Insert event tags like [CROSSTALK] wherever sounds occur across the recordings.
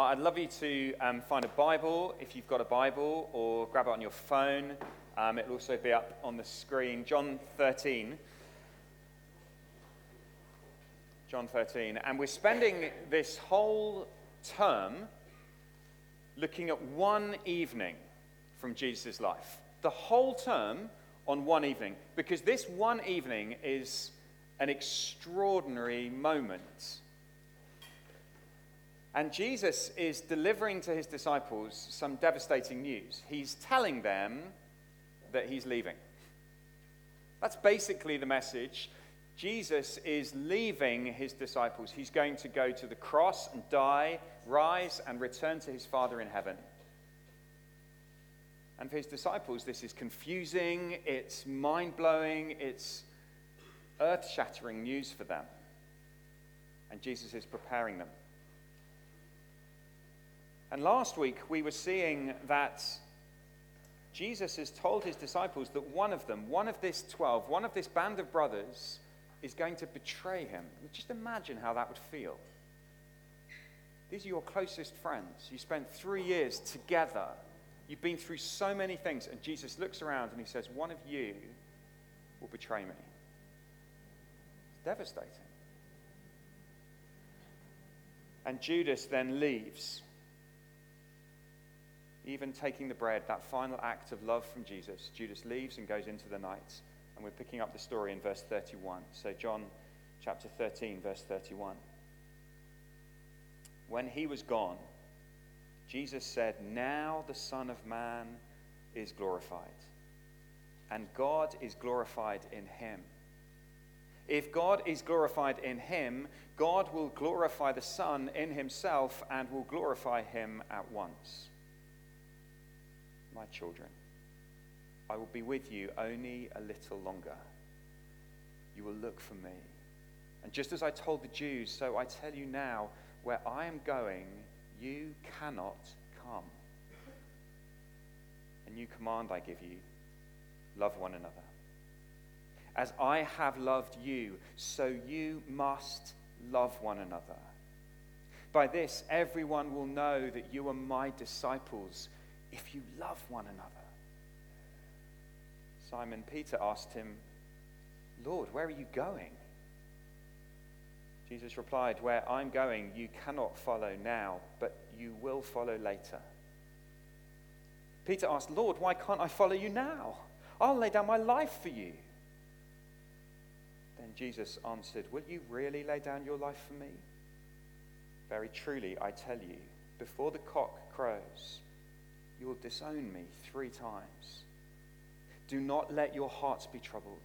Well, I'd love you to um, find a Bible if you've got a Bible, or grab it on your phone. Um, it'll also be up on the screen. John 13. John 13. And we're spending this whole term looking at one evening from Jesus' life. The whole term on one evening. Because this one evening is an extraordinary moment and Jesus is delivering to his disciples some devastating news. He's telling them that he's leaving. That's basically the message. Jesus is leaving his disciples. He's going to go to the cross and die, rise, and return to his Father in heaven. And for his disciples, this is confusing, it's mind blowing, it's earth shattering news for them. And Jesus is preparing them. And last week we were seeing that Jesus has told his disciples that one of them, one of this 12, one of this band of brothers, is going to betray him. Just imagine how that would feel. These are your closest friends. You spent three years together. You've been through so many things. And Jesus looks around and he says, One of you will betray me. It's devastating. And Judas then leaves even taking the bread, that final act of love from Jesus, Judas leaves and goes into the night. And we're picking up the story in verse 31. So, John chapter 13, verse 31. When he was gone, Jesus said, Now the Son of Man is glorified, and God is glorified in him. If God is glorified in him, God will glorify the Son in himself and will glorify him at once my children. I will be with you only a little longer. You will look for me. And just as I told the Jews, so I tell you now, where I am going, you cannot come. A new command I give you love one another. As I have loved you, so you must love one another. By this, everyone will know that you are my disciples if you love one another. Simon Peter asked him, Lord, where are you going? Jesus replied, Where I'm going, you cannot follow now, but you will follow later. Peter asked, Lord, why can't I follow you now? I'll lay down my life for you. Then Jesus answered, Will you really lay down your life for me? Very truly, I tell you, before the cock crows, you will disown me three times. Do not let your hearts be troubled.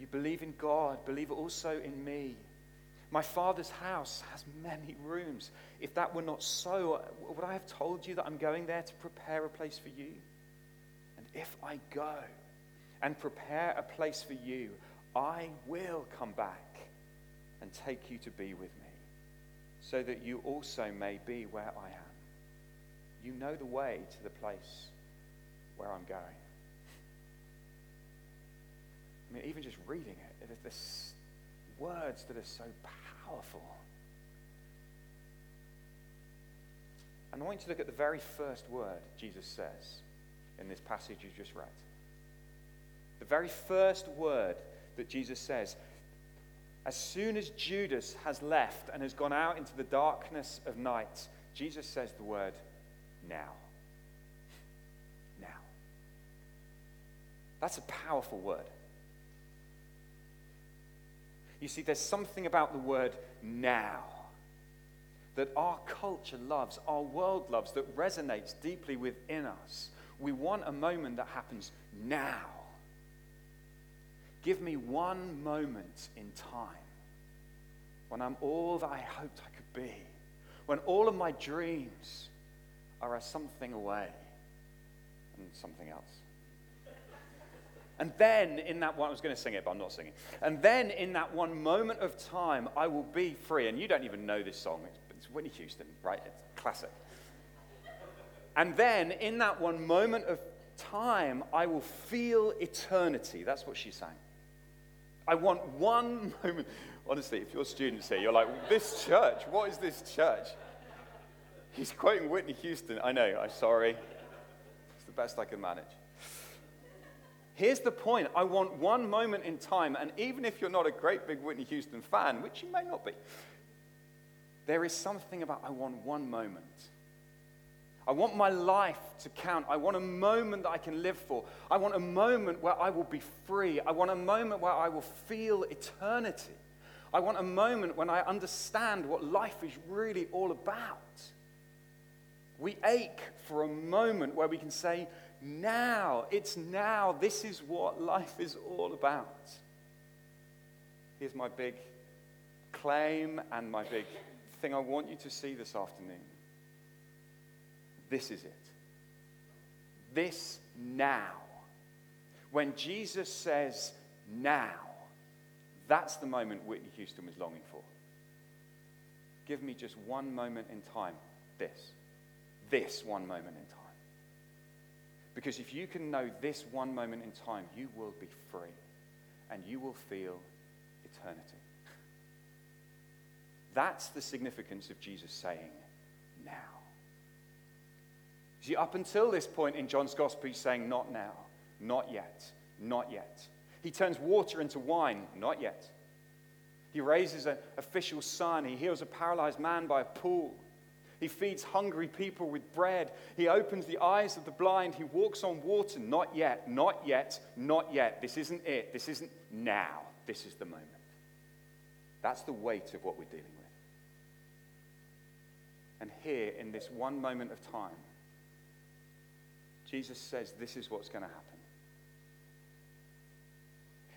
You believe in God, believe also in me. My Father's house has many rooms. If that were not so, would I have told you that I'm going there to prepare a place for you? And if I go and prepare a place for you, I will come back and take you to be with me, so that you also may be where I am. You know the way to the place where I'm going. I mean, even just reading it, there's words that are so powerful. And I want you to look at the very first word Jesus says in this passage you just read. The very first word that Jesus says, as soon as Judas has left and has gone out into the darkness of night, Jesus says the word now. Now. That's a powerful word. You see, there's something about the word now that our culture loves, our world loves, that resonates deeply within us. We want a moment that happens now. Give me one moment in time when I'm all that I hoped I could be, when all of my dreams are a something away and something else. And then, in that one, I was going to sing it, but I'm not singing. And then, in that one moment of time, I will be free. And you don't even know this song. It's, it's Whitney Houston, right? It's classic. And then, in that one moment of time, I will feel eternity. That's what she's saying. I want one [LAUGHS] moment. Honestly, if you're students here, you're like, this church, what is this church? He's quoting Whitney Houston. I know, I'm sorry. It's the best I can manage. Here's the point I want one moment in time, and even if you're not a great big Whitney Houston fan, which you may not be, there is something about I want one moment. I want my life to count. I want a moment that I can live for. I want a moment where I will be free. I want a moment where I will feel eternity. I want a moment when I understand what life is really all about. We ache for a moment where we can say, now, it's now. This is what life is all about. Here's my big claim and my big thing I want you to see this afternoon. This is it. This now. When Jesus says now, that's the moment Whitney Houston was longing for. Give me just one moment in time. This. This one moment in time. Because if you can know this one moment in time, you will be free and you will feel eternity. [LAUGHS] That's the significance of Jesus saying, now. See, up until this point in John's gospel, he's saying, not now, not yet, not yet. He turns water into wine, not yet. He raises an official son. He heals a paralyzed man by a pool. He feeds hungry people with bread. He opens the eyes of the blind. He walks on water. Not yet, not yet, not yet. This isn't it. This isn't now. This is the moment. That's the weight of what we're dealing with. And here, in this one moment of time, Jesus says this is what's going to happen.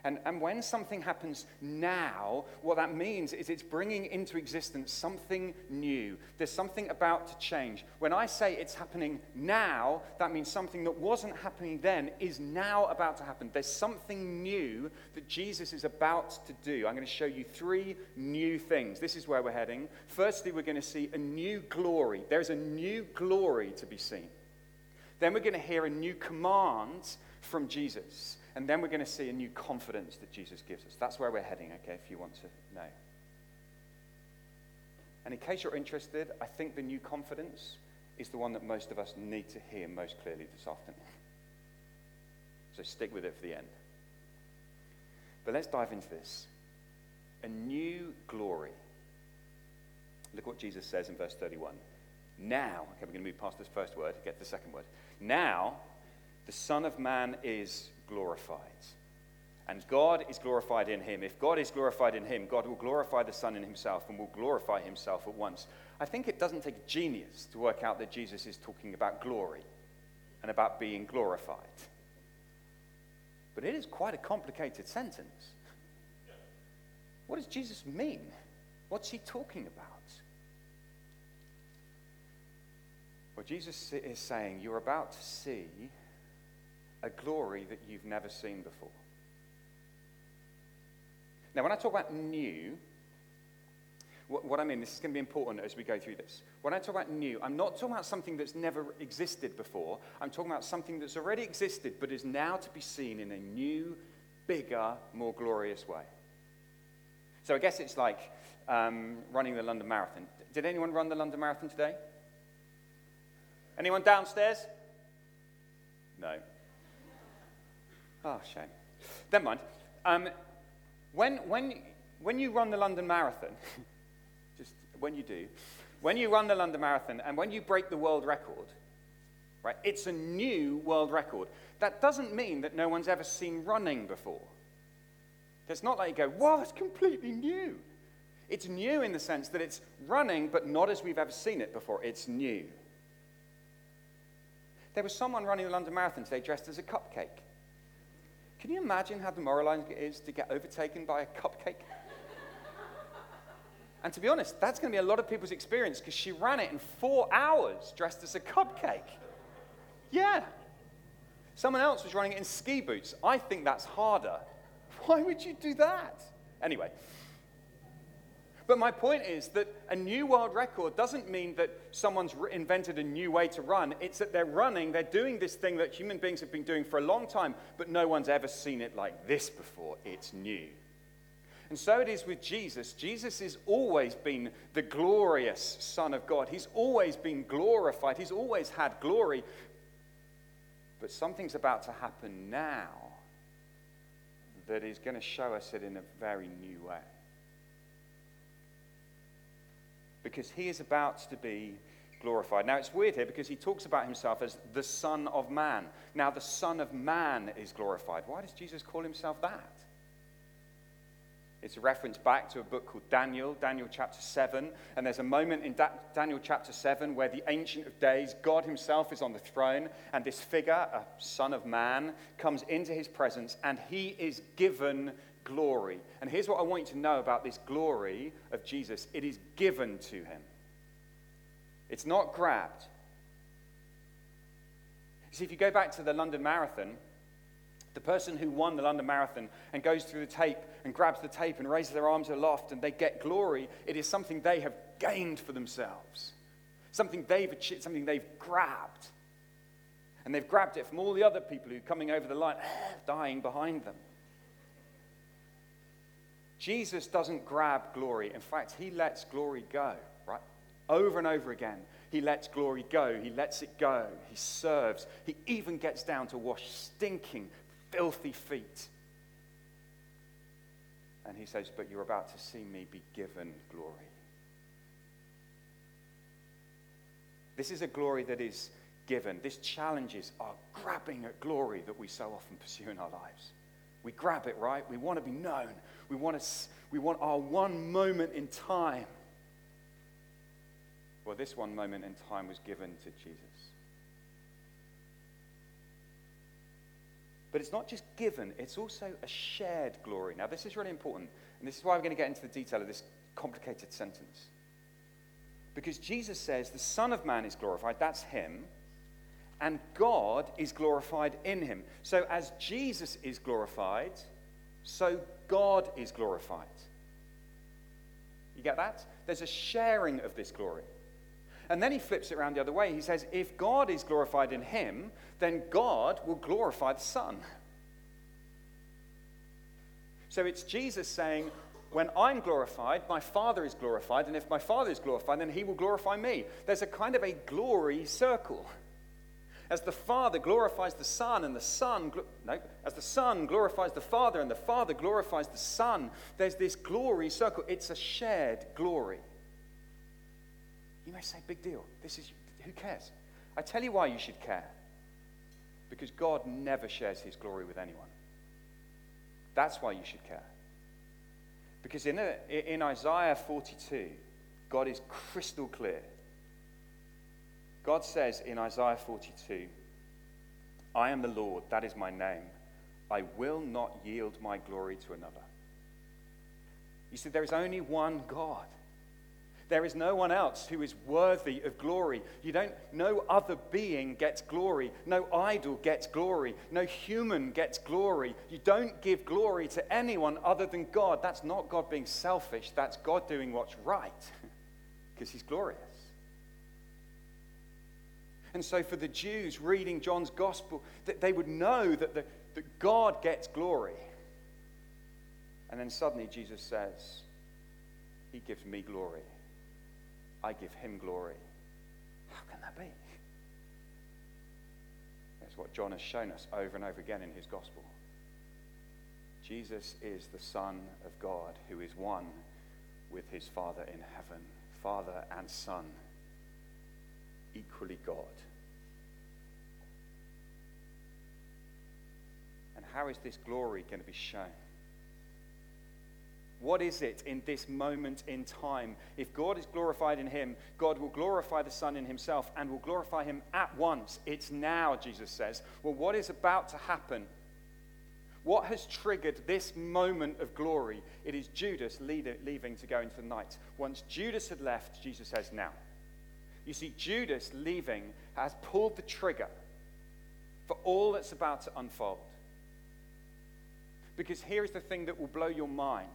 And, and when something happens now, what that means is it's bringing into existence something new. There's something about to change. When I say it's happening now, that means something that wasn't happening then is now about to happen. There's something new that Jesus is about to do. I'm going to show you three new things. This is where we're heading. Firstly, we're going to see a new glory. There's a new glory to be seen. Then we're going to hear a new command from Jesus. And then we're going to see a new confidence that Jesus gives us. That's where we're heading, okay, if you want to know. And in case you're interested, I think the new confidence is the one that most of us need to hear most clearly this afternoon. So stick with it for the end. But let's dive into this. A new glory. Look what Jesus says in verse 31. Now, okay, we're going to move past this first word, get to the second word. Now, the Son of Man is glorified. And God is glorified in him. If God is glorified in him, God will glorify the Son in himself and will glorify himself at once. I think it doesn't take genius to work out that Jesus is talking about glory and about being glorified. But it is quite a complicated sentence. What does Jesus mean? What's he talking about? Well, Jesus is saying, You're about to see a glory that you've never seen before. Now, when I talk about new, what, what, I mean, this is going to be important as we go through this. When I talk about new, I'm not talking about something that's never existed before. I'm talking about something that's already existed but is now to be seen in a new, bigger, more glorious way. So I guess it's like um, running the London Marathon. Did anyone run the London Marathon today? Anyone downstairs? No. Oh, shame. Never mind. Um, when, when, when you run the London Marathon, [LAUGHS] just when you do, when you run the London Marathon and when you break the world record, right, it's a new world record. That doesn't mean that no one's ever seen running before. It's not like you go, wow, it's completely new. It's new in the sense that it's running, but not as we've ever seen it before. It's new. There was someone running the London Marathon today dressed as a cupcake. Can you imagine how demoralizing it is to get overtaken by a cupcake? and to be honest, that's going to be a lot of people's experience because she ran it in four hours dressed as a cupcake. Yeah. Someone else was running it in ski boots. I think that's harder. [LAUGHS] Why would you do that? Anyway. But my point is that a new world record doesn't mean that someone's invented a new way to run. It's that they're running, they're doing this thing that human beings have been doing for a long time, but no one's ever seen it like this before. It's new. And so it is with Jesus. Jesus has always been the glorious Son of God. He's always been glorified. He's always had glory. But something's about to happen now that is going to show us it in a very new way. Because he is about to be glorified. Now, it's weird here because he talks about himself as the Son of Man. Now, the Son of Man is glorified. Why does Jesus call himself that? It's a reference back to a book called Daniel, Daniel chapter 7. And there's a moment in da- Daniel chapter 7 where the Ancient of Days, God himself, is on the throne, and this figure, a son of man, comes into his presence, and he is given glory. And here's what I want you to know about this glory of Jesus it is given to him, it's not grabbed. See, if you go back to the London Marathon, the person who won the London Marathon and goes through the tape and grabs the tape and raises their arms aloft and they get glory, it is something they have gained for themselves, something they've achieved, something they've grabbed. And they've grabbed it from all the other people who are coming over the line, eh, dying behind them. Jesus doesn't grab glory. In fact, he lets glory go, right? Over and over again. He lets glory go. He lets it go. He serves. He even gets down to wash stinking, filthy feet. And he says, But you're about to see me be given glory. This is a glory that is given. This challenges our grabbing at glory that we so often pursue in our lives. We grab it, right? We want to be known. We want, to, we want our one moment in time. Well, this one moment in time was given to Jesus. But it's not just given, it's also a shared glory. Now, this is really important, and this is why we're going to get into the detail of this complicated sentence. Because Jesus says the Son of Man is glorified, that's Him, and God is glorified in Him. So, as Jesus is glorified, so God is glorified. You get that? There's a sharing of this glory. And then he flips it around the other way. He says, if God is glorified in him, then God will glorify the Son. So it's Jesus saying, when I'm glorified, my Father is glorified, and if my Father is glorified, then he will glorify me. There's a kind of a glory circle. As the Father glorifies the Son, and the Son, no, as the Son glorifies the Father, and the Father glorifies the Son, there's this glory circle. It's a shared glory. You may say, big deal. This is, who cares? I tell you why you should care. Because God never shares his glory with anyone. That's why you should care. Because in, a, in Isaiah 42, God is crystal clear. God says in Isaiah 42, I am the Lord, that is my name. I will not yield my glory to another. You see, there is only one God. There is no one else who is worthy of glory. You don't, no other being gets glory. No idol gets glory. No human gets glory. You don't give glory to anyone other than God. That's not God being selfish. That's God doing what's right [LAUGHS] because he's glorious. And so, for the Jews reading John's gospel, that they would know that, the, that God gets glory. And then suddenly Jesus says, He gives me glory. I give him glory. How can that be? That's what John has shown us over and over again in his gospel. Jesus is the Son of God who is one with his Father in heaven, Father and Son, equally God. And how is this glory going to be shown? What is it in this moment in time? If God is glorified in him, God will glorify the Son in himself and will glorify him at once. It's now, Jesus says. Well, what is about to happen? What has triggered this moment of glory? It is Judas leaving to go into the night. Once Judas had left, Jesus says, Now. You see, Judas leaving has pulled the trigger for all that's about to unfold. Because here is the thing that will blow your mind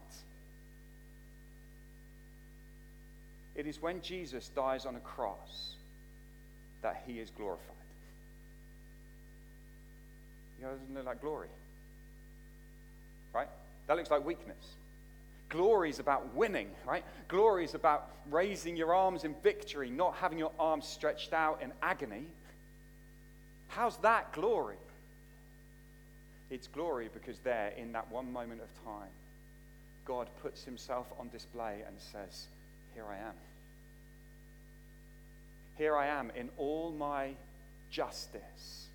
It is when Jesus dies on a cross that he is glorified. You know, doesn't look like glory. Right? That looks like weakness. Glory is about winning, right? Glory is about raising your arms in victory, not having your arms stretched out in agony. How's that glory? It's glory because there, in that one moment of time, God puts himself on display and says, Here I am. Here I am in all my justice.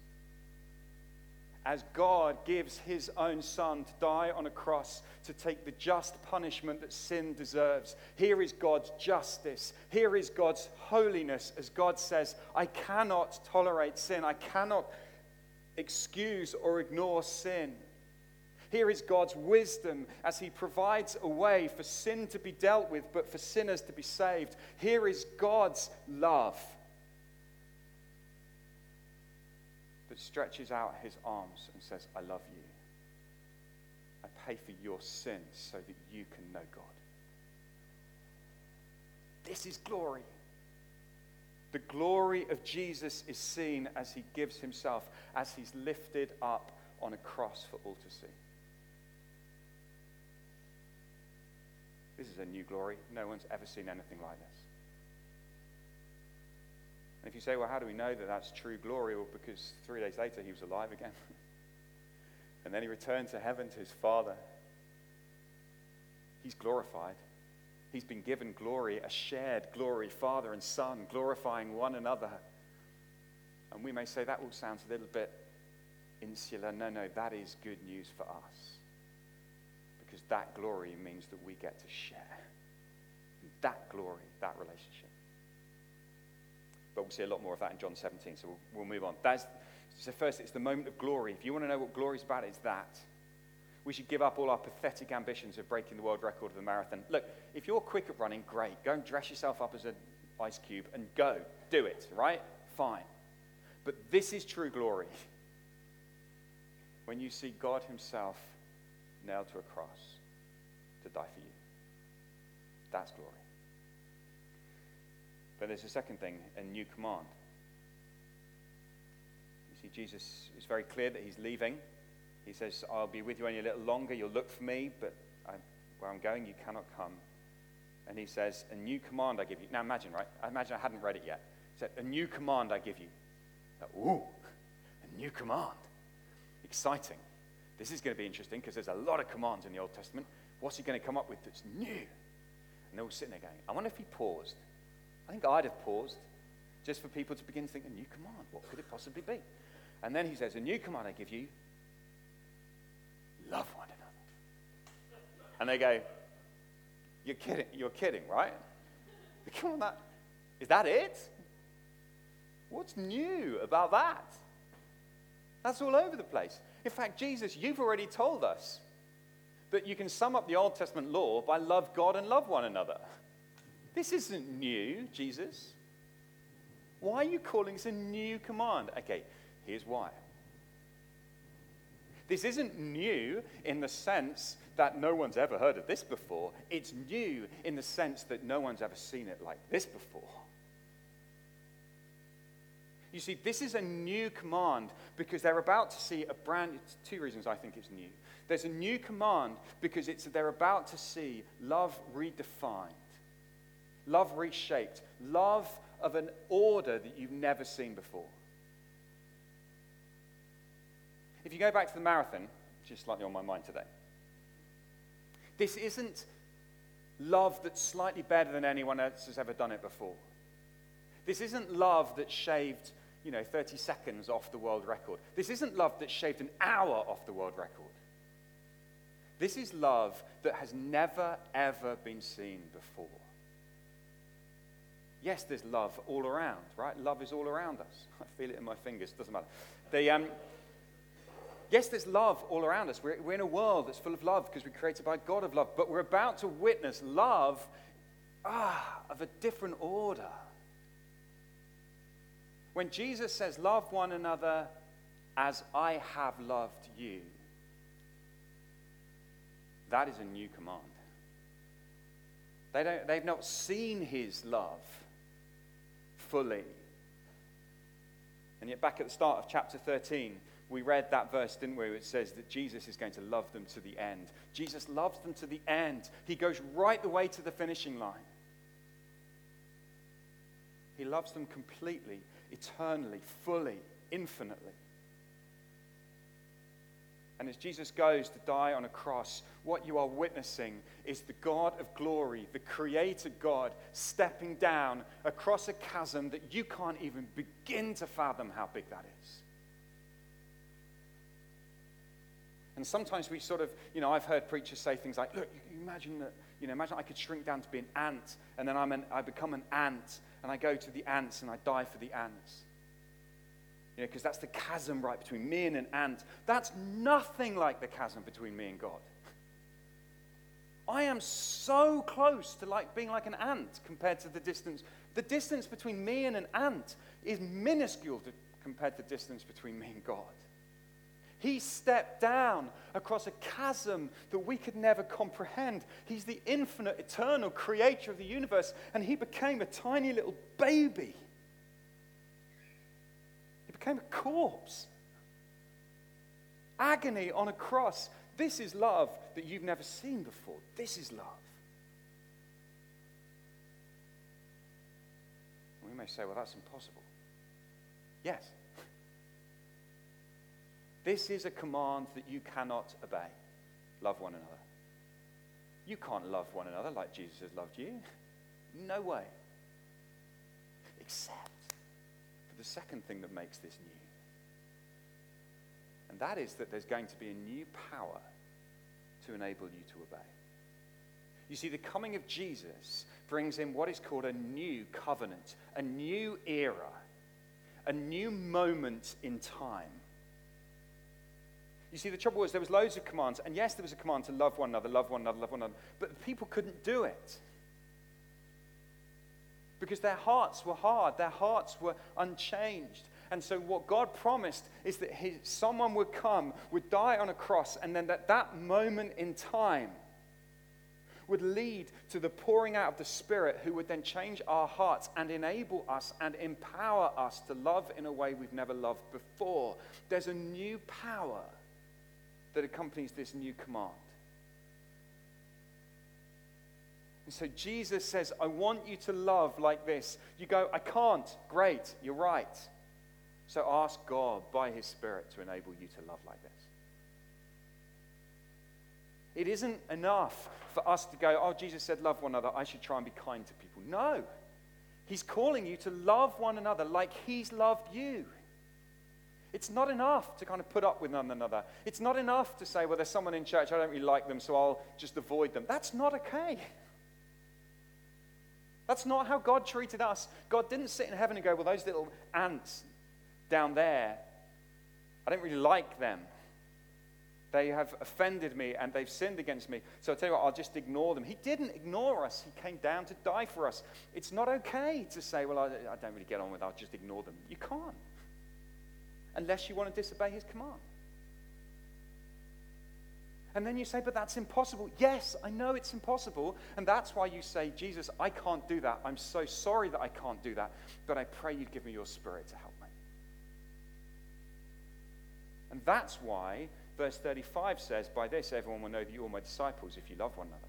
As God gives his own son to die on a cross to take the just punishment that sin deserves, here is God's justice. Here is God's holiness. As God says, I cannot tolerate sin. I cannot excuse or ignore sin. Here is God's wisdom as He provides a way for sin to be dealt with, but for sinners to be saved. Here is God's love that stretches out His arms and says, I love you. I pay for your sins so that you can know God. This is glory. The glory of Jesus is seen as he gives himself, as he's lifted up on a cross for all to see. This is a new glory. No one's ever seen anything like this. And if you say, well, how do we know that that's true glory? Well, because three days later he was alive again. [LAUGHS] and then he returned to heaven to his Father. He's glorified. He's been given glory, a shared glory, Father and Son, glorifying one another. And we may say that all sounds a little bit insular. No, no, that is good news for us. Because that glory means that we get to share that glory, that relationship. But we'll see a lot more of that in John 17, so we'll, we'll move on. That's, so, first, it's the moment of glory. If you want to know what glory is about, it's that. We should give up all our pathetic ambitions of breaking the world record of the marathon. Look, if you're quick at running, great. Go and dress yourself up as an ice cube and go. Do it, right? Fine. But this is true glory. When you see God Himself nailed to a cross to die for you. That's glory. But there's a second thing a new command. You see, Jesus is very clear that He's leaving. He says, I'll be with you only a little longer. You'll look for me, but I, where I'm going, you cannot come. And he says, A new command I give you. Now imagine, right? I imagine I hadn't read it yet. He said, A new command I give you. Like, Ooh, a new command. Exciting. This is going to be interesting because there's a lot of commands in the Old Testament. What's he going to come up with that's new? And they're all sitting there going, I wonder if he paused. I think I'd have paused just for people to begin to think, A new command. What could it possibly be? And then he says, A new command I give you love one another. And they go, You're kidding, you're kidding, right? [LAUGHS] Come on, that is that it? What's new about that? That's all over the place. In fact, Jesus, you've already told us that you can sum up the Old Testament law by love God and love one another. This isn't new, Jesus. Why are you calling this a new command? Okay, here's why. This isn't new in the sense that no one's ever heard of this before. It's new in the sense that no one's ever seen it like this before. You see, this is a new command because they're about to see a brand. Two reasons I think it's new. There's a new command because it's they're about to see love redefined, love reshaped, love of an order that you've never seen before. If you go back to the marathon, is slightly on my mind today, this isn't love that's slightly better than anyone else has ever done it before. This isn't love that shaved, you know, 30 seconds off the world record. This isn't love that shaved an hour off the world record. This is love that has never, ever been seen before. Yes, there's love all around, right? Love is all around us. [LAUGHS] I feel it in my fingers, doesn't matter. The, um, Yes, there's love all around us. We're, we're in a world that's full of love because we're created by God of love. But we're about to witness love ah, of a different order. When Jesus says, Love one another as I have loved you, that is a new command. They don't, they've not seen his love fully. And yet, back at the start of chapter 13, We read that verse, didn't we? It says that Jesus is going to love them to the end. Jesus loves them to the end. He goes right the way to the finishing line. He loves them completely, eternally, fully, infinitely. And as Jesus goes to die on a cross, what you are witnessing is the God of glory, the Creator God, stepping down across a chasm that you can't even begin to fathom how big that is. And sometimes we sort of, you know, I've heard preachers say things like, look, you imagine that, you know, imagine I could shrink down to be an ant, and then I'm an, I become an ant, and I go to the ants, and I die for the ants. You know, because that's the chasm right between me and an ant. That's nothing like the chasm between me and God. I am so close to like being like an ant compared to the distance. The distance between me and an ant is minuscule to, compared to the distance between me and God. He stepped down across a chasm that we could never comprehend. He's the infinite, eternal creator of the universe, and he became a tiny little baby. He became a corpse. Agony on a cross. This is love that you've never seen before. This is love. We may say, well, that's impossible. Yes. This is a command that you cannot obey. Love one another. You can't love one another like Jesus has loved you. No way. Except for the second thing that makes this new. And that is that there's going to be a new power to enable you to obey. You see, the coming of Jesus brings in what is called a new covenant, a new era, a new moment in time you see, the trouble was there was loads of commands, and yes, there was a command to love one another, love one another, love one another, but people couldn't do it. Because their hearts were hard, their hearts were unchanged. And so, what God promised is that his, someone would come, would die on a cross, and then that, that moment in time would lead to the pouring out of the Spirit, who would then change our hearts and enable us and empower us to love in a way we've never loved before. There's a new power that accompanies this new command. And so Jesus says, I want you to love like this. You go, I can't. Great, you're right. So ask God by His Spirit to enable you to love like this. It isn't enough for us to go, oh, Jesus said, love one another. I should try and be kind to people. No. He's calling you to love one another like He's loved you. It's not enough to kind of put up with one another. It's not enough to say, well, there's someone in church, I don't really like them, so I'll just avoid them. That's not okay. That's not how God treated us. God didn't sit in heaven and go, well, those little ants down there, I don't really like them. They have offended me and they've sinned against me. So I'll tell you what, I'll just ignore them. He didn't ignore us. He came down to die for us. It's not okay to say, well, I, I don't really get on with it. I'll just ignore them. You can't unless you want to disobey his command. And then you say, but that's impossible. Yes, I know it's impossible. And that's why you say, Jesus, I can't do that. I'm so sorry that I can't do that. But I pray you'd give me your spirit to help me. And that's why verse 35 says, By this everyone will know that you are my disciples if you love one another.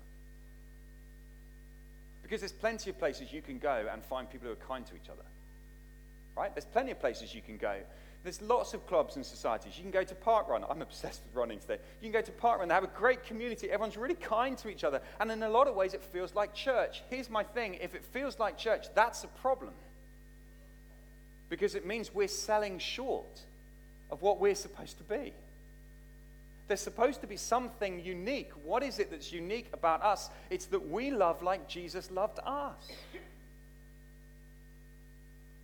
Because there's plenty of places you can go and find people who are kind to each other. Right? There's plenty of places you can go there's lots of clubs and societies. You can go to Parkrun. I'm obsessed with running today. You can go to Parkrun. They have a great community. Everyone's really kind to each other. And in a lot of ways, it feels like church. Here's my thing if it feels like church, that's a problem. Because it means we're selling short of what we're supposed to be. There's supposed to be something unique. What is it that's unique about us? It's that we love like Jesus loved us.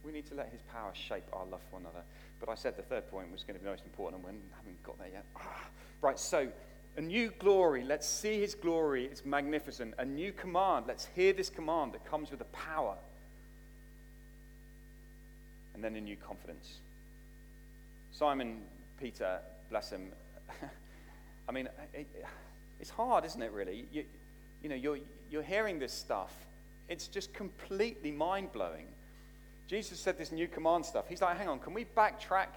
We need to let his power shape our love for one another. But I said the third point was going to be the most important, and we haven't got there yet. Ah, right, so a new glory. Let's see his glory. It's magnificent. A new command. Let's hear this command that comes with a power. And then a new confidence. Simon Peter, bless him. [LAUGHS] I mean, it, it's hard, isn't it, really? You, you know, you're, you're hearing this stuff. It's just completely mind blowing. Jesus said this new command stuff. He's like, hang on, can we backtrack?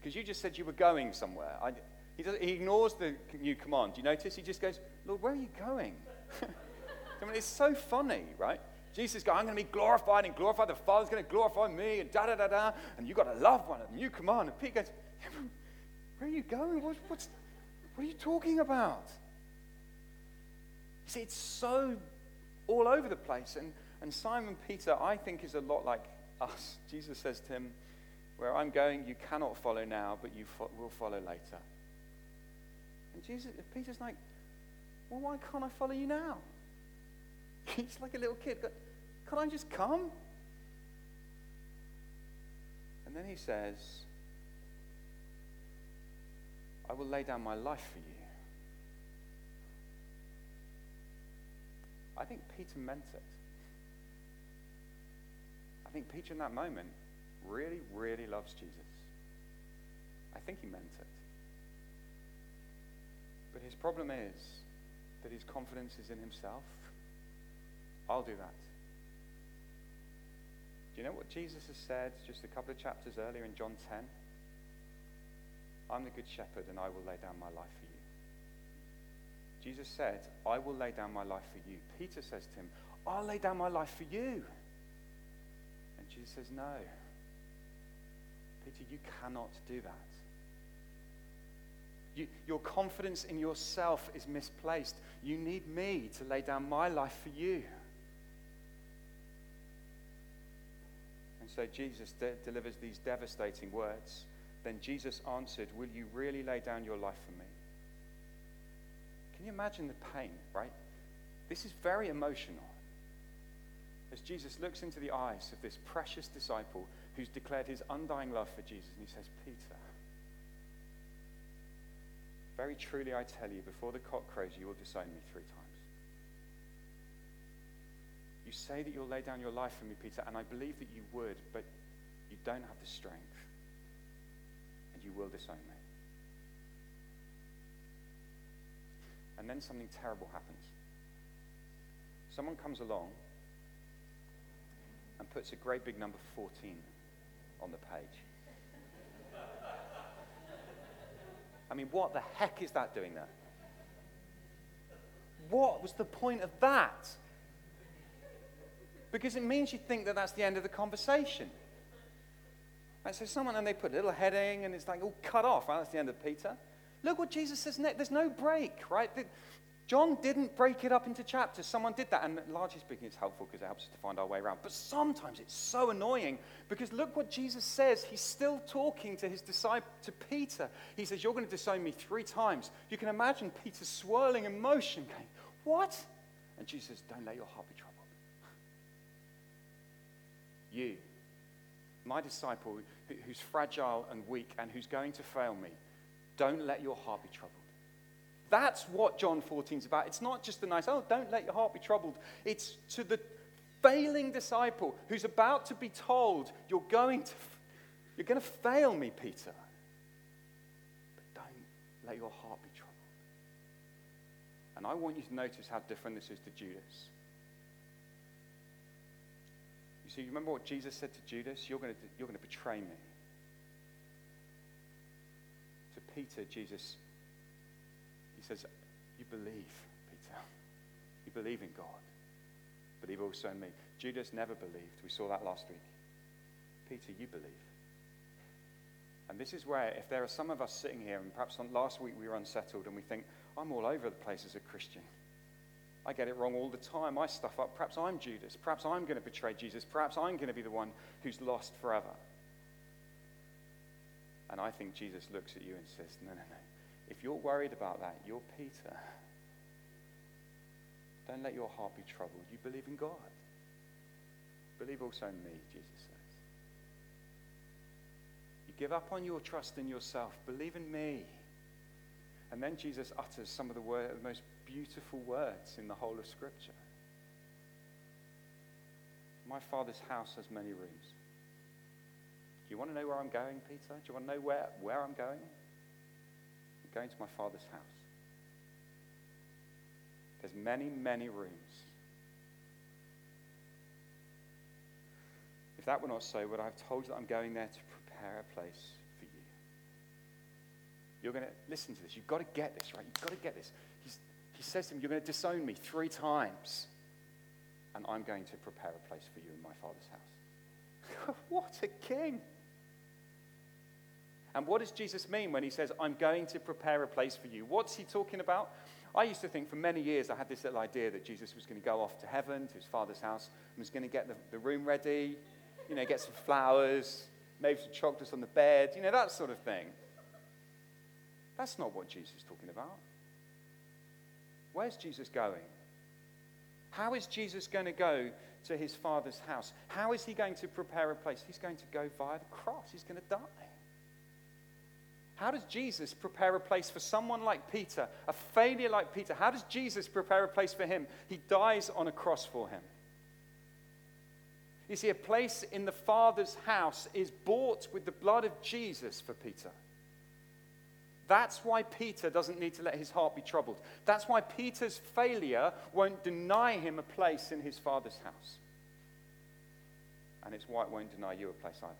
Because you just said you were going somewhere. I, he, he ignores the new command. You notice? He just goes, Lord, where are you going? [LAUGHS] I mean, it's so funny, right? Jesus goes, I'm going to be glorified and glorified. The Father's going to glorify me and da da da da. And you've got to love one, a new command. And Pete goes, [LAUGHS] Where are you going? What, what's, what are you talking about? You see, it's so all over the place. And, and Simon Peter, I think, is a lot like us. Jesus says to him, Where I'm going, you cannot follow now, but you fo- will follow later. And Jesus, Peter's like, Well, why can't I follow you now? [LAUGHS] He's like a little kid. Can't I just come? And then he says, I will lay down my life for you. I think Peter meant it. I think Peter in that moment really, really loves Jesus. I think he meant it. But his problem is that his confidence is in himself. I'll do that. Do you know what Jesus has said just a couple of chapters earlier in John 10? I'm the good shepherd and I will lay down my life for you. Jesus said, I will lay down my life for you. Peter says to him, I'll lay down my life for you. Jesus says, No. Peter, you cannot do that. You, your confidence in yourself is misplaced. You need me to lay down my life for you. And so Jesus de- delivers these devastating words. Then Jesus answered, Will you really lay down your life for me? Can you imagine the pain, right? This is very emotional. As Jesus looks into the eyes of this precious disciple who's declared his undying love for Jesus, and he says, Peter, very truly I tell you, before the cock crows, you will disown me three times. You say that you'll lay down your life for me, Peter, and I believe that you would, but you don't have the strength, and you will disown me. And then something terrible happens. Someone comes along and puts a great big number 14 on the page. I mean, what the heck is that doing there? What was the point of that? Because it means you think that that's the end of the conversation. Right, so someone, and they put a little heading, and it's like all cut off. Right? That's the end of Peter. Look what Jesus says next. There's no break, right? John didn't break it up into chapters. Someone did that. And largely speaking, it's helpful because it helps us to find our way around. But sometimes it's so annoying because look what Jesus says. He's still talking to his disciple, to Peter. He says, You're going to disown me three times. You can imagine Peter swirling in motion, going, What? And Jesus says, Don't let your heart be troubled. You, my disciple, who's fragile and weak and who's going to fail me, don't let your heart be troubled. That's what John 14 is about. It's not just a nice, oh, don't let your heart be troubled. It's to the failing disciple who's about to be told, you're going to, you're going to fail me, Peter. But don't let your heart be troubled. And I want you to notice how different this is to Judas. You see, you remember what Jesus said to Judas? You're going to, you're going to betray me. To Peter, Jesus says, You believe, Peter. You believe in God. Believe also in me. Judas never believed. We saw that last week. Peter, you believe. And this is where, if there are some of us sitting here, and perhaps last week we were unsettled and we think, I'm all over the place as a Christian. I get it wrong all the time. I stuff up. Perhaps I'm Judas. Perhaps I'm going to betray Jesus. Perhaps I'm going to be the one who's lost forever. And I think Jesus looks at you and says, No, no, no. If you're worried about that, you're Peter. Don't let your heart be troubled. You believe in God. Believe also in me, Jesus says. You give up on your trust in yourself. Believe in me. And then Jesus utters some of the, word, the most beautiful words in the whole of Scripture. My Father's house has many rooms. Do you want to know where I'm going, Peter? Do you want to know where, where I'm going? Going to my Father's house. There's many, many rooms. If that were not so, would I have told you that I'm going there to prepare a place for you? You're going to listen to this. You've got to get this, right? You've got to get this. He's, he says to him, You're going to disown me three times, and I'm going to prepare a place for you in my Father's house. [LAUGHS] what a king! And what does Jesus mean when he says, I'm going to prepare a place for you? What's he talking about? I used to think for many years I had this little idea that Jesus was going to go off to heaven, to his Father's house, and was going to get the, the room ready, you know, get some flowers, maybe some chocolates on the bed, you know, that sort of thing. That's not what Jesus is talking about. Where's Jesus going? How is Jesus going to go to his Father's house? How is he going to prepare a place? He's going to go via the cross, he's going to die. How does Jesus prepare a place for someone like Peter, a failure like Peter? How does Jesus prepare a place for him? He dies on a cross for him. You see, a place in the Father's house is bought with the blood of Jesus for Peter. That's why Peter doesn't need to let his heart be troubled. That's why Peter's failure won't deny him a place in his Father's house. And it's why it won't deny you a place either.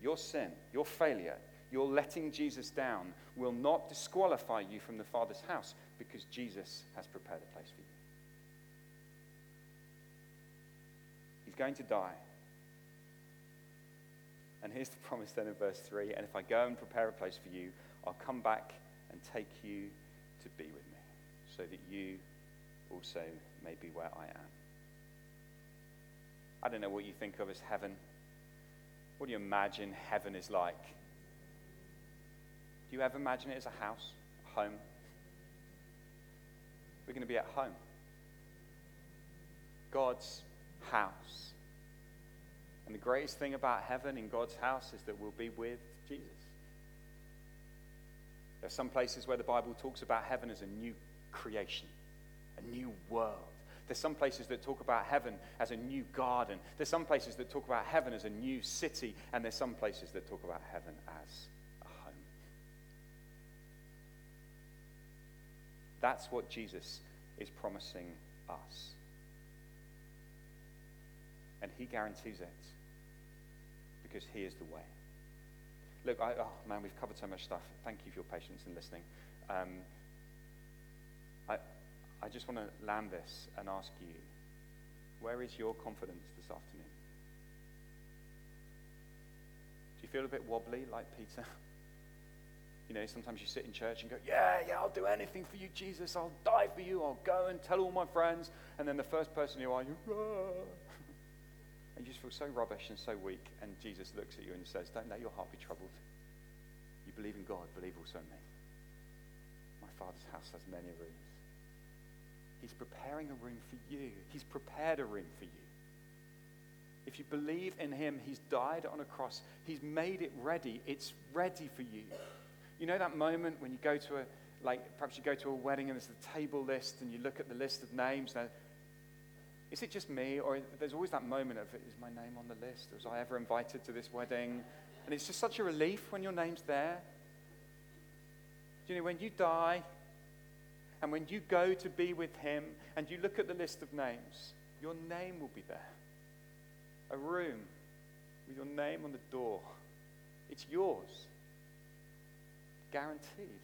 Your sin, your failure, your letting Jesus down will not disqualify you from the Father's house because Jesus has prepared a place for you. He's going to die. And here's the [LAUGHS] promise then in verse 3 And if I go and prepare a place for you, I'll come back and take you to be with me, so that you also may be where I am. I don't know what you think of as heaven. What do you imagine heaven is like? Do you ever imagine it as a house, a home? We're going to be at home. God's house. And the greatest thing about heaven in God's house is that we'll be with Jesus. There are some places where the Bible talks about heaven as a new creation, a new world. There's some places that talk about heaven as a new garden. There's some places that talk about heaven as a new city. And there's some places that talk about heaven as That's what Jesus is promising us. And he guarantees it because he is the way. Look, I, oh man, we've covered so much stuff. Thank you for your patience in listening. Um, I, I just want to land this and ask you where is your confidence this afternoon? Do you feel a bit wobbly like Peter? [LAUGHS] Know, sometimes you sit in church and go, Yeah, yeah, I'll do anything for you, Jesus. I'll die for you. I'll go and tell all my friends. And then the first person you are, you, [LAUGHS] and you just feel so rubbish and so weak. And Jesus looks at you and says, Don't let your heart be troubled. You believe in God, believe also in me. My Father's house has many rooms. He's preparing a room for you, He's prepared a room for you. If you believe in Him, He's died on a cross, He's made it ready. It's ready for you. You know that moment when you go to a, like, perhaps you go to a wedding and there's a table list and you look at the list of names. Now, is it just me, or there's always that moment of, is my name on the list? Was I ever invited to this wedding? And it's just such a relief when your name's there. You know, when you die and when you go to be with Him and you look at the list of names, your name will be there. A room with your name on the door. It's yours. Guaranteed.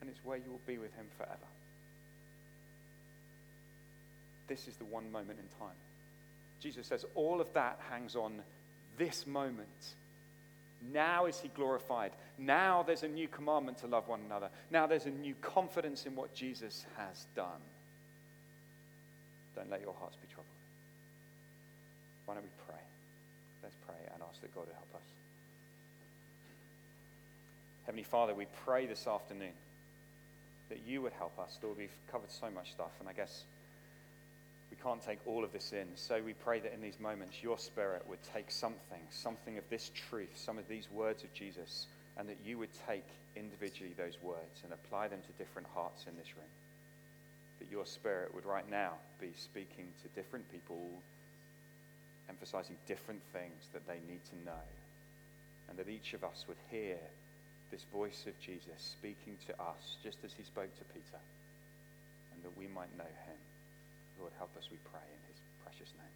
And it's where you will be with him forever. This is the one moment in time. Jesus says all of that hangs on this moment. Now is he glorified. Now there's a new commandment to love one another. Now there's a new confidence in what Jesus has done. Don't let your hearts be troubled. Why don't we pray? Let's pray and ask that God to help us. Heavenly Father, we pray this afternoon that you would help us. Lord, we've covered so much stuff, and I guess we can't take all of this in. So we pray that in these moments, your Spirit would take something, something of this truth, some of these words of Jesus, and that you would take individually those words and apply them to different hearts in this room. That your Spirit would right now be speaking to different people, emphasizing different things that they need to know, and that each of us would hear this voice of Jesus speaking to us just as he spoke to Peter, and that we might know him. Lord, help us, we pray, in his precious name.